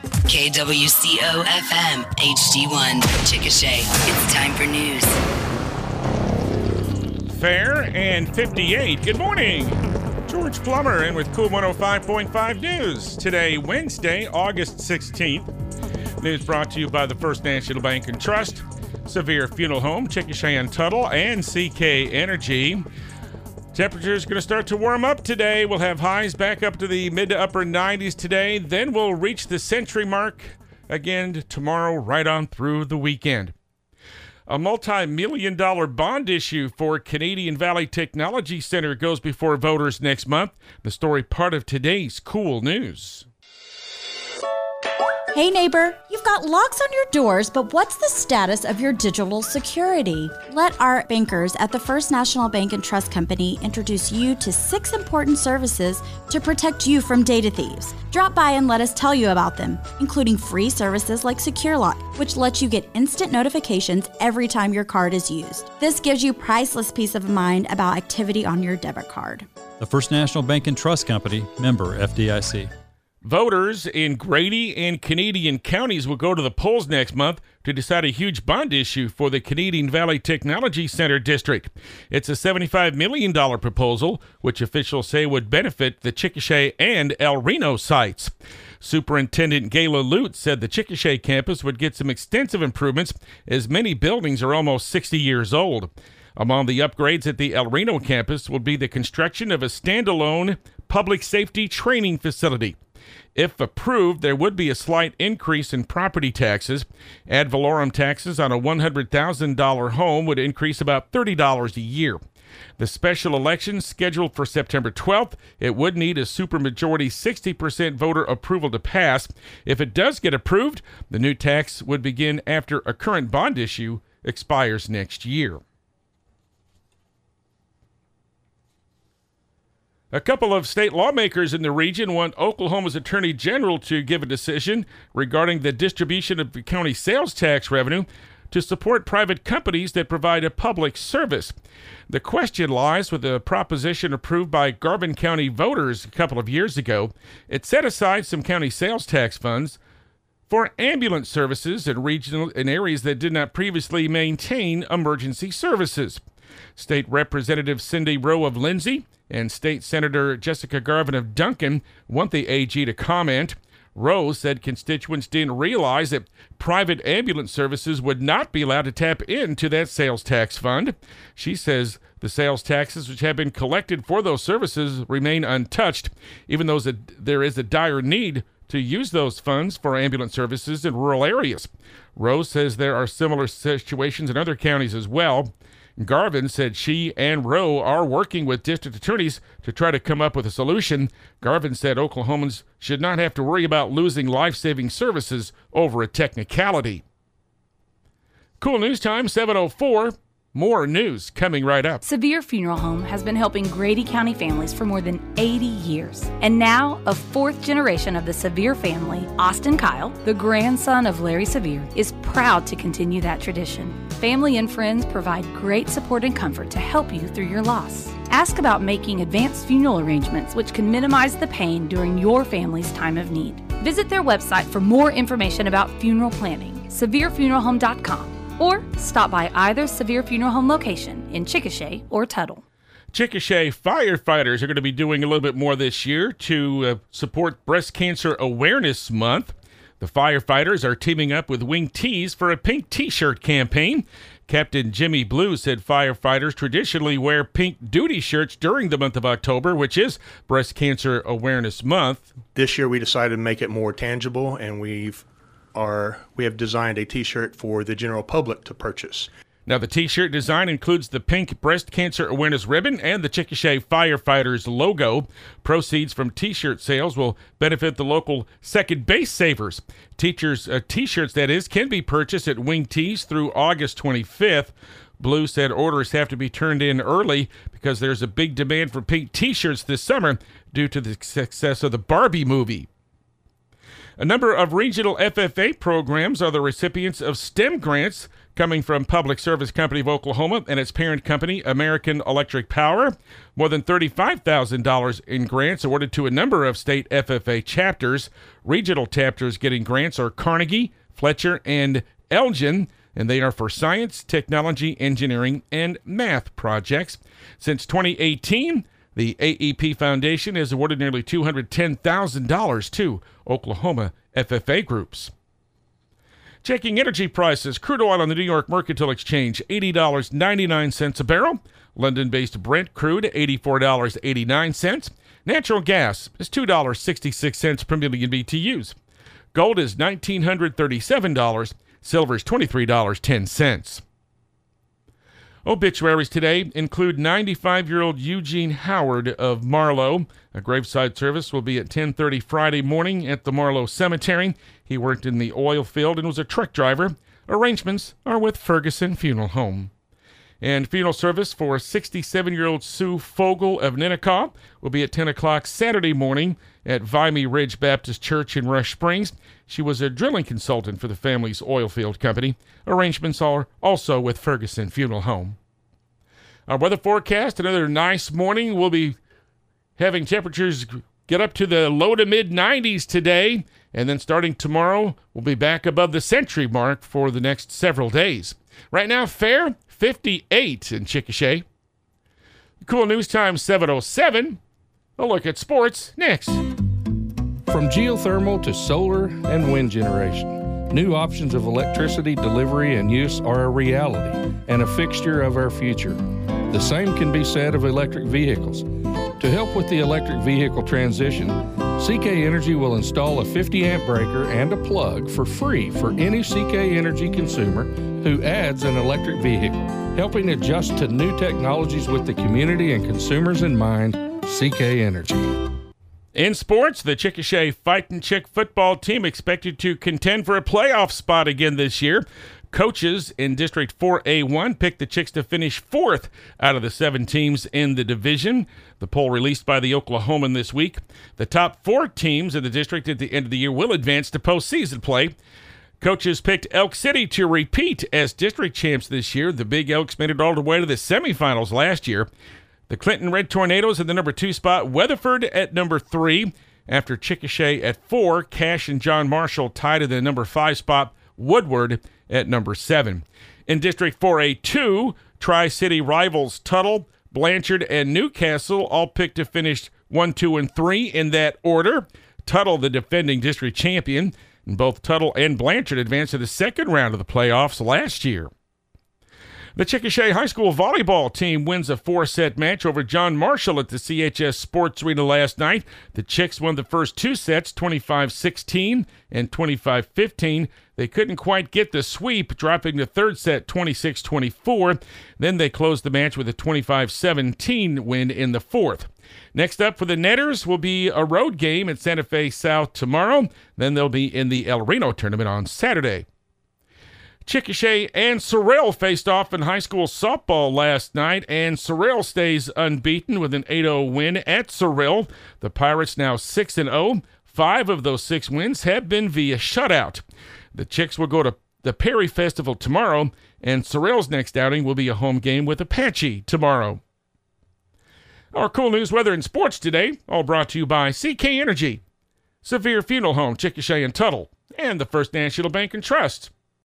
KWCO FM HD1 Chickasha. It's time for news. Fair and 58. Good morning. George Plummer in with KOOL 105.5 News. Today, Wednesday, August 16th. News brought to you by the First National Bank and Trust, Severe Funeral Home, Chickasha and Tuttle, and CK Energy. Temperatures going to start to warm up today. We'll have highs back up to the mid to upper 90s today. Then we'll reach the century mark again tomorrow, right on through the weekend. A multi million dollar bond issue for Canadian Valley Technology Center goes before voters next month. The story part of today's cool news. Hey neighbor, you've got locks on your doors, but what's the status of your digital security? Let our bankers at the First National Bank and Trust Company introduce you to six important services to protect you from data thieves. Drop by and let us tell you about them, including free services like SecureLock, which lets you get instant notifications every time your card is used. This gives you priceless peace of mind about activity on your debit card. The First National Bank and Trust Company, member FDIC. Voters in Grady and Canadian counties will go to the polls next month to decide a huge bond issue for the Canadian Valley Technology Center district. It's a $75 million proposal, which officials say would benefit the Chickasha and El Reno sites. Superintendent Gayla Lutts said the Chickasha campus would get some extensive improvements, as many buildings are almost 60 years old. Among the upgrades at the El Reno campus will be the construction of a standalone public safety training facility. If approved, there would be a slight increase in property taxes. Ad valorem taxes on a $100,000 home would increase about $30 a year. The special election scheduled for September 12th, it would need a supermajority 60% voter approval to pass. If it does get approved, the new tax would begin after a current bond issue expires next year. A couple of state lawmakers in the region want Oklahoma's Attorney General to give a decision regarding the distribution of the county sales tax revenue to support private companies that provide a public service. The question lies with a proposition approved by Garvin County voters a couple of years ago. It set aside some county sales tax funds for ambulance services in regional in areas that did not previously maintain emergency services. State Representative Cindy Roe of Lindsay and State Senator Jessica Garvin of Duncan want the AG to comment. Roe said constituents didn't realize that private ambulance services would not be allowed to tap into that sales tax fund. She says the sales taxes which have been collected for those services remain untouched, even though there is a dire need to use those funds for ambulance services in rural areas. Rose says there are similar situations in other counties as well. Garvin said she and Roe are working with district attorneys to try to come up with a solution. Garvin said Oklahomans should not have to worry about losing life saving services over a technicality. KOOL News Time 704. More news coming right up. Severe Funeral Home has been helping Grady County families for more than 80 years. And now, a fourth generation of the Severe family, Austin Kyle, the grandson of Larry Severe, is proud to continue that tradition. Family and friends provide great support and comfort to help you through your loss. Ask about making advanced funeral arrangements which can minimize the pain during your family's time of need. Visit their website for more information about funeral planning, severefuneralhome.com or stop by either Severe Funeral Home location in Chickasha or Tuttle. Chickasha firefighters are going to be doing a little bit more this year to uh, support Breast Cancer Awareness Month. The firefighters are teaming up with Wing Tees for a pink t shirt campaign. Captain Jimmy Blue said firefighters traditionally wear pink duty shirts during the month of October, which is Breast Cancer Awareness Month. This year we decided to make it more tangible, and we've are we have designed a T-shirt for the general public to purchase. Now, the t shirt design includes the pink breast cancer awareness ribbon and the Chickasha Firefighters logo. Proceeds from t shirt sales will benefit the local second base savers. Teachers' uh, t shirts, that is, can be purchased at Wing Tees through August 25th. Blue said orders have to be turned in early because there's a big demand for pink t shirts this summer due to the success of the Barbie movie. A number of regional FFA programs are the recipients of STEM grants coming from Public Service Company of Oklahoma and its parent company, American Electric Power. More than $35,000 in grants awarded to a number of state FFA chapters. Regional chapters getting grants are Carnegie, Fletcher, and Elgin, and they are for science, technology, engineering, and math projects. Since 2018, the AEP Foundation has awarded nearly $210,000 to Oklahoma FFA groups. Checking energy prices. Crude oil on the New York Mercantile Exchange, $80.99 a barrel. London based Brent crude, $84.89. Natural gas is $2.66 per million BTUs. Gold is $1,937. Silver is $23.10. Obituaries today include 95-year-old Eugene Howard of Marlow. A graveside service will be at 10:30 Friday morning at the Marlow Cemetery. He worked in the oil field and was a truck driver. Arrangements are with Ferguson Funeral Home. And funeral service for 67-year-old Sue Fogel of Ninnekah will be at 10 o'clock Saturday morning at Vimy Ridge Baptist Church in Rush Springs. She was a drilling consultant for the family's oil field company. Arrangements are also with Ferguson Funeral Home. Our weather forecast another nice morning. We'll be having temperatures get up to the low to mid 90s today, and then starting tomorrow, we'll be back above the century mark for the next several days. Right now, fair 58 in Chickasha. KOOL News Time 707. A look at sports next. From geothermal to solar and wind generation, new options of electricity delivery and use are a reality and a fixture of our future. The same can be said of electric vehicles. To help with the electric vehicle transition, CK Energy will install a 50 amp breaker and a plug for free for any CK Energy consumer who adds an electric vehicle, helping adjust to new technologies with the community and consumers in mind. CK Energy. In sports, the Chickasha Fighting Chick football team expected to contend for a playoff spot again this year. Coaches in District 4A1 picked the Chicks to finish fourth out of the seven teams in the division. The poll released by the Oklahoman this week. The top four teams in the district at the end of the year will advance to postseason play. Coaches picked Elk City to repeat as district champs this year. The Big Elks made it all the way to the semifinals last year. The Clinton Red Tornadoes at the number two spot, Weatherford at number three. After Chickasha at four, Cash and John Marshall tied at the number five spot, Woodward at number seven. In District 4A2, Tri City rivals Tuttle, Blanchard, and Newcastle all picked to finish 1, 2, and 3 in that order. Tuttle, the defending district champion, and both Tuttle and Blanchard advanced to the second round of the playoffs last year. The Chickasha High School volleyball team wins a four set match over John Marshall at the CHS Sports Arena last night. The Chicks won the first two sets 25 16 and 25 15. They couldn't quite get the sweep, dropping the third set 26 24. Then they closed the match with a 25 17 win in the fourth. Next up for the Netters will be a road game at Santa Fe South tomorrow. Then they'll be in the El Reno tournament on Saturday. Chickasha and Cyril faced off in high school softball last night, and Cyril stays unbeaten with an 8 0 win at Cyril. The Pirates now 6 0. Five of those six wins have been via shutout. The Chicks will go to the Perry Festival tomorrow, and Cyril's next outing will be a home game with Apache tomorrow. Our cool news, weather, and sports today, all brought to you by CK Energy, Severe Funeral Home, Chickasha and Tuttle, and the First National Bank and Trust.